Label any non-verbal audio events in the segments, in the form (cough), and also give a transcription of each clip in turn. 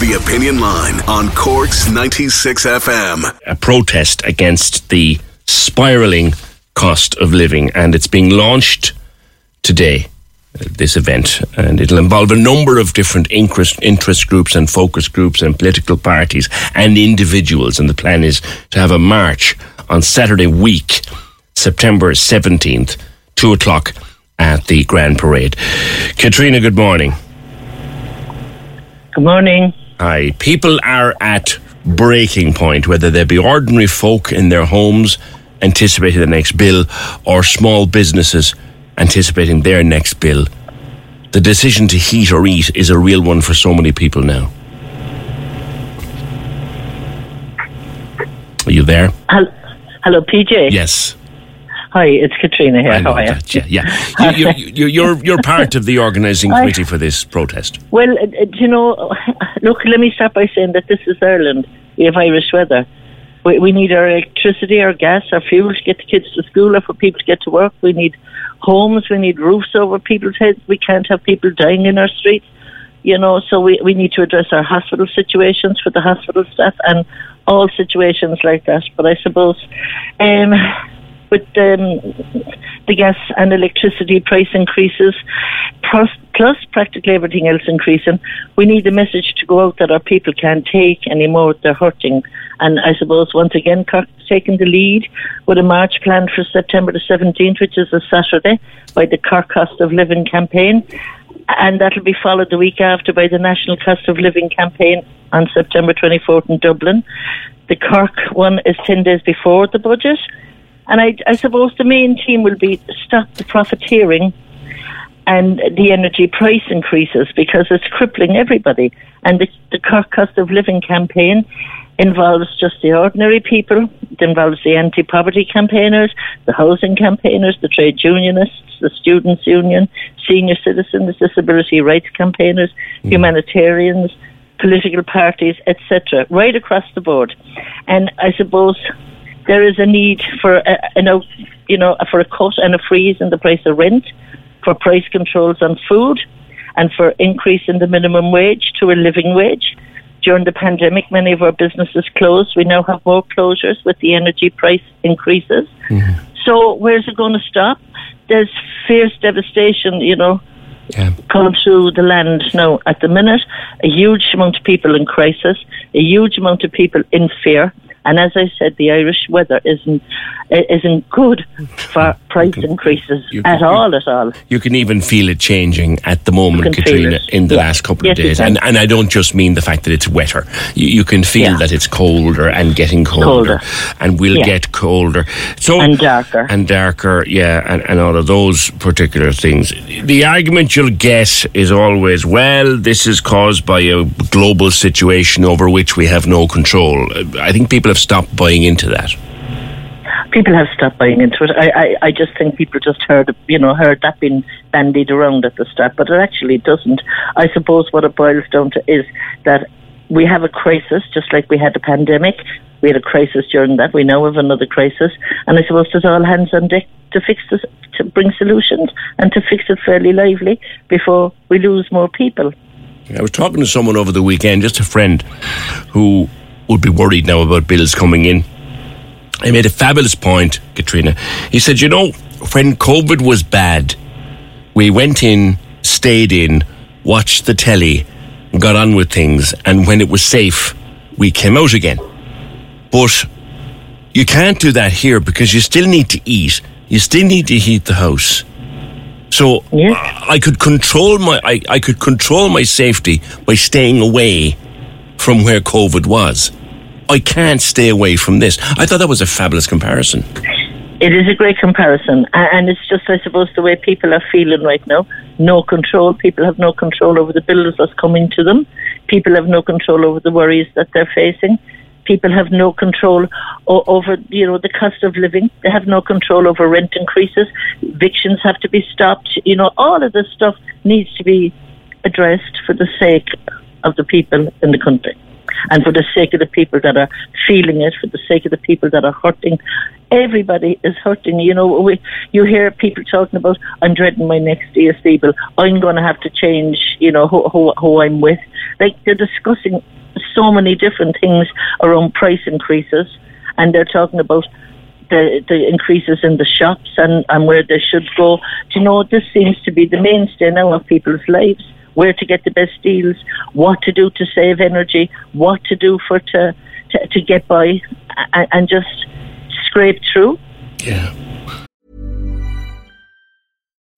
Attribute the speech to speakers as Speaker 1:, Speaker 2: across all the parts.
Speaker 1: The Opinion Line on Cork's 96 FM.
Speaker 2: a protest against the spiraling cost of living, and it's being launched today. uh, This event, and it'll involve a number of different interest, interest groups and focus groups and political parties and individuals. And the plan is to have a march on Saturday week, September 17th, 2 o'clock at the Grand Parade. Katrina, good morning.
Speaker 3: Good morning.
Speaker 2: Hi. People are at breaking point, whether they be ordinary folk in their homes anticipating the next bill or small businesses anticipating their next bill. The decision to heat or eat is a real one for so many people now. Are you there?
Speaker 3: Hello, PJ.
Speaker 2: Yes.
Speaker 3: Hi, it's Katrina here. How are you?
Speaker 2: Yeah, yeah. (laughs) You, you, you, you're, you're part of the organising committee for this protest.
Speaker 3: Well, uh, uh, you know, (laughs) look, let me start by saying that this is Ireland. We have Irish weather. We, we need our electricity, our gas, our fuel to get the kids to school or for people to get to work. We need homes. We need roofs over people's heads. We can't have people dying in our streets. You know, so we, we need to address our hospital situations for the hospital staff and all situations like that. But I suppose um, with um, the gas and electricity price increases, plus, plus practically everything else increasing, we need the message to go out that our people can't take anymore. They're hurting. And I suppose once again, Cork's taking the lead with a march planned for September the 17th, which is a Saturday, by the Cork Cost of Living campaign. And that'll be followed the week after by the National Cost of Living campaign on September 24th in Dublin. The Cork one is 10 days before the budget. And I, I suppose the main theme will be stop the profiteering and the energy price increases because it's crippling everybody. And the, the Cost of Living campaign involves just the ordinary people. It involves the anti-poverty campaigners, the housing campaigners, the trade unionists, the students' union, senior citizens, disability rights campaigners, hmm. humanitarians, political parties, etc., right across the board. And I suppose there is a need for a, a no- you know for a cut and a freeze in the price of rent, for price controls on food, and for increase in the minimum wage to a living wage. During the pandemic, many of our businesses closed. We now have more closures with the energy price increases. Mm-hmm. So where's it going to stop? There's fierce devastation, you know,
Speaker 2: Yeah.
Speaker 3: coming through the land now at the minute. A huge amount of people in crisis, a huge amount of people in fear. And as I said, the Irish weather isn't isn't good for price increases
Speaker 2: you-
Speaker 3: at all. At all.
Speaker 2: You can even feel it changing at the moment, Katrina, in the
Speaker 3: Yeah.
Speaker 2: last couple
Speaker 3: Yes,
Speaker 2: of days. And, and I don't just mean the fact that it's wetter. You, you can feel
Speaker 3: Yeah.
Speaker 2: that it's colder and getting colder,
Speaker 3: Colder.
Speaker 2: and will
Speaker 3: Yeah.
Speaker 2: get colder. So
Speaker 3: And darker.
Speaker 2: And darker, yeah, and, and all of those particular things. The argument you'll get is always, well, this is caused by a global situation over which we have no control. I think people have stopped buying into that.
Speaker 3: People have stopped buying into it. I, I, I just think people just heard, you know, heard that being bandied around at the start, but it actually doesn't. I suppose what it boils down to is that we have a crisis, just like we had a pandemic. We had a crisis during that. We now have another crisis, and I suppose there's all hands on deck to fix this, to bring solutions, and to fix it fairly lively before we lose more people.
Speaker 2: I was talking to someone over the weekend, just a friend, who would be worried now about bills coming in. He made a fabulous point, Katrina. He said, You know, when COVID was bad, we went in stayed in, watched the telly, got on with things, and when it was safe, we came out again. But you can't do that here because you still need to eat. You still need to heat the house. So
Speaker 3: Yes.
Speaker 2: I could control my I, I could control my safety by staying away from where COVID was. I can't stay away from this. I thought that was a fabulous comparison.
Speaker 3: It is a great comparison, and it's just, I suppose, the way people are feeling right now. No control. People have no control over the bills that's coming to them. People have no control over the worries that they're facing. People have no control over, you know, the cost of living. They have no control over rent increases. Evictions have to be stopped. You know, all of this stuff needs to be addressed for the sake of the people in the country and for the sake of the people that are feeling it, for the sake of the people that are hurting. Everybody is hurting. You know, we, you hear people talking about, I'm dreading my next ESB bill. I'm going to have to change, you know, who, who, who I'm with. Like, they're discussing so many different things around price increases, and they're talking about the, the increases in the shops and, and where they should go. Do you know, this seems to be the mainstay now of people's lives. Where to get the best deals, what to do to save energy, what to do for to to, to get by, and, and just scrape through.
Speaker 2: Yeah.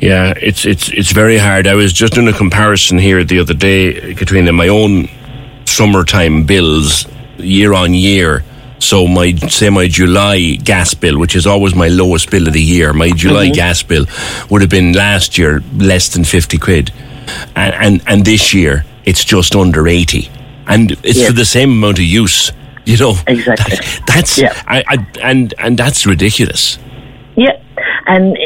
Speaker 2: Yeah, it's it's it's very hard. I was just doing a comparison here the other day, Katrina, my own summertime bills year on year. So my say my July gas bill, which is always my lowest bill of the year, my July mm-hmm. gas bill would have been last year less than fifty quid, and and, and this year it's just under eighty, and it's
Speaker 3: Yeah.
Speaker 2: for the same amount of use. You know, (laughs)
Speaker 3: Exactly.
Speaker 2: That- that's
Speaker 3: Yeah.
Speaker 2: I, I, and and that's ridiculous.
Speaker 3: Yeah, and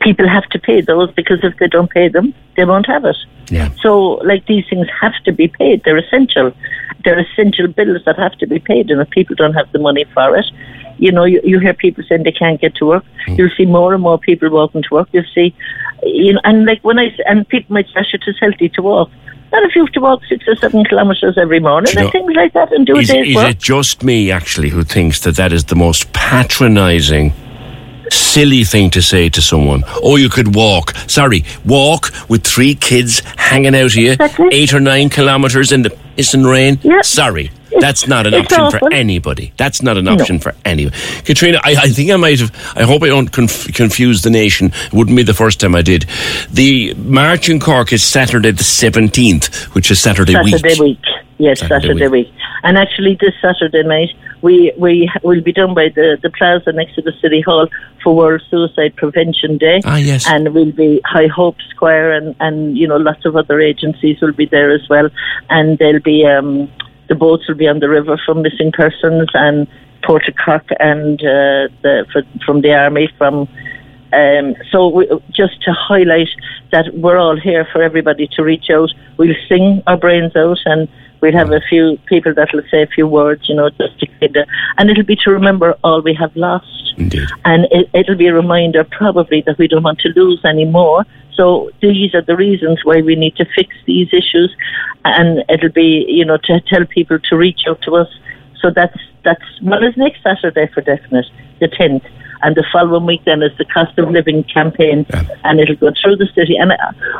Speaker 3: people have to pay those because if they don't pay them, they won't have it.
Speaker 2: Yeah.
Speaker 3: So, like these things have to be paid. They're essential. They're essential bills that have to be paid, and if people don't have the money for it, you know, you, you hear people saying they can't get to work. Mm. You'll see more and more people walking to work. You'll see, you know, and like when I and people might say, "Sure, "It's healthy to walk." Not if you have to walk six or seven kilometres every morning
Speaker 2: you
Speaker 3: and things like that, and do
Speaker 2: Is,
Speaker 3: a day's
Speaker 2: is
Speaker 3: work.
Speaker 2: it just me, actually, who thinks that that is the most patronising, silly thing to say to someone? Or you could walk. Sorry, walk with three kids hanging out of you,
Speaker 3: Exactly.
Speaker 2: eight or nine kilometres in the pissing rain?
Speaker 3: Yeah.
Speaker 2: Sorry. That's not an
Speaker 3: it's
Speaker 2: option for anybody. That's not an option for anyone. Katrina, I, I think I might have, I hope I don't conf- confuse the nation. It wouldn't be the first time I did. The March in Cork is Saturday the 17th, which is Saturday,
Speaker 3: Saturday week. Yes,
Speaker 2: Saturday
Speaker 3: Saturday,
Speaker 2: week.
Speaker 3: week. And actually, this Saturday night, we we will be done by the, the plaza next to the city hall for World Suicide Prevention Day.
Speaker 2: Ah, yes.
Speaker 3: And we'll be High Hope Square and, and you know, lots of other agencies will be there as well. And there'll be, um, the boats will be on the river from missing persons and Port of Cork and uh, the, for, from the army, from um, so we, just to highlight that we're all here for everybody to reach out. We'll sing our brains out and we'll have a few people that'll say a few words, you know, just to kind of, and it'll be to remember all we have lost.
Speaker 2: Indeed.
Speaker 3: And it, it'll be a reminder probably that we don't want to lose anymore. So these are the reasons why we need to fix these issues. And it'll be, you know, to tell people to reach out to us. So that's, that's, well, it's next Saturday for definite, the 10th and the following week then is the cost of living campaign, and it'll go through the city. And I,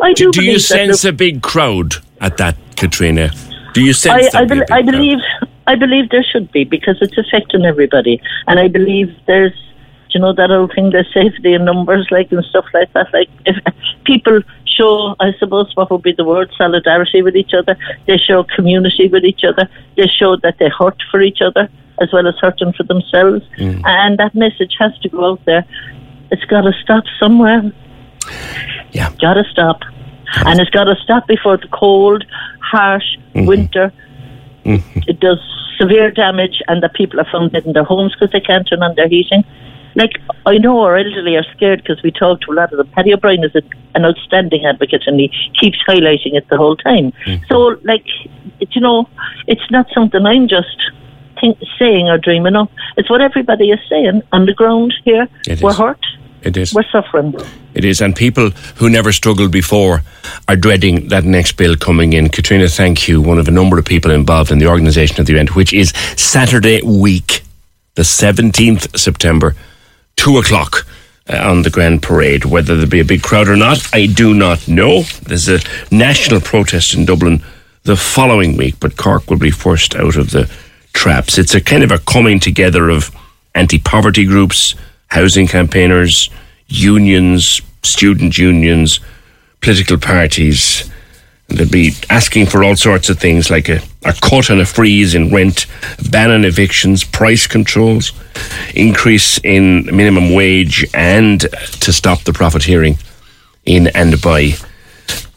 Speaker 3: I do,
Speaker 2: Do, do you sense
Speaker 3: the-
Speaker 2: a big crowd at that, Katrina? Do you sense
Speaker 3: I, I,
Speaker 2: be
Speaker 3: I believe I believe there should be because it's affecting everybody, and I believe there's you know that old thing they safety in numbers like and stuff like that. Like if people show, I suppose what would be the word solidarity with each other. They show community with each other. They show that they hurt for each other as well as hurting for themselves,
Speaker 2: Mm.
Speaker 3: and that message has to go out there. It's got to stop somewhere.
Speaker 2: Yeah.
Speaker 3: Got to stop. And it's got to stop before the cold, harsh
Speaker 2: Mm-hmm.
Speaker 3: winter. It does severe damage, and the people are found dead in their homes because they can't turn on their heating. Like, I know our elderly are scared because we talk to a lot of them. Paddy O'Brien is a, an outstanding advocate and he keeps highlighting it the whole time. So, like, it, you know, it's not something I'm just think, saying or dreaming of. It's what everybody is saying on the ground here.
Speaker 2: It
Speaker 3: We're
Speaker 2: is.
Speaker 3: hurt.
Speaker 2: It is.
Speaker 3: We're suffering.
Speaker 2: It is, and people who never struggled before are dreading that next bill coming in. Katrina, thank you. One of a number of people involved in the organisation of the event, which is Saturday week, the 17th September, 2 o'clock uh, on the Grand Parade. Whether there be a big crowd or not, I do not know. There's a national protest in Dublin the following week, but Cork will be forced out of the traps. It's a kind of a coming together of anti poverty groups, housing campaigners, unions, student unions, political parties. They'd be asking for all sorts of things like a, a cut and a freeze in rent, ban on evictions, price controls, increase in minimum wage, and to stop the profiteering in and by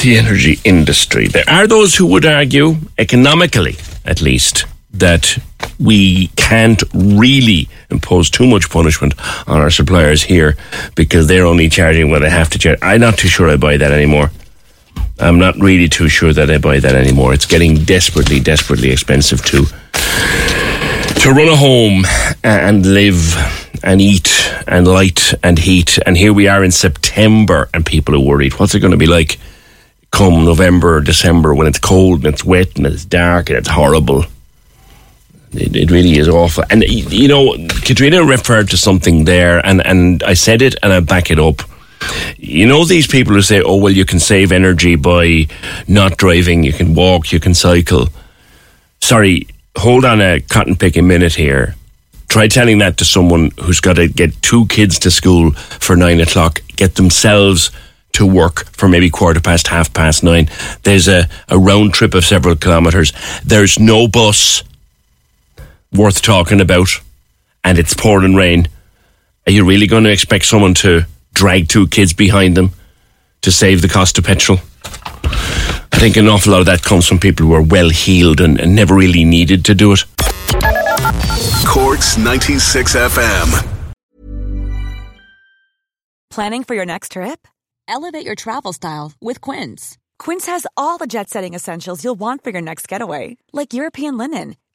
Speaker 2: the energy industry. There are those who would argue, economically at least, that we can't really impose too much punishment on our suppliers here because they're only charging what they have to charge. I'm not too sure I buy that anymore. I'm not really too sure that I buy that anymore. It's getting desperately, desperately expensive to to run a home and live and eat and light and heat. And here we are in September, and people are worried. What's it going to be like come November December when it's cold and it's wet and it's dark and it's horrible? It, it really is awful. And, you know, Katrina referred to something there, and, and I said it and I back it up. You know, these people who say, oh, well, you can save energy by not driving, you can walk, you can cycle. Sorry, hold on a cotton picking minute here. Try telling that to someone who's got to get two kids to school for nine o'clock, get themselves to work for maybe quarter past, half past nine. There's a, a round trip of several kilometres. There's no bus worth talking about, and it's pouring rain. Are you really going to expect someone to drag two kids behind them to save the cost of petrol? I think an awful lot of that comes from people who are well heeled and, and never really needed to do it.
Speaker 1: Corks 96 FM.
Speaker 4: Planning for your next trip? Elevate your travel style with Quince. Quince has all the jet setting essentials you'll want for your next getaway, like European linen,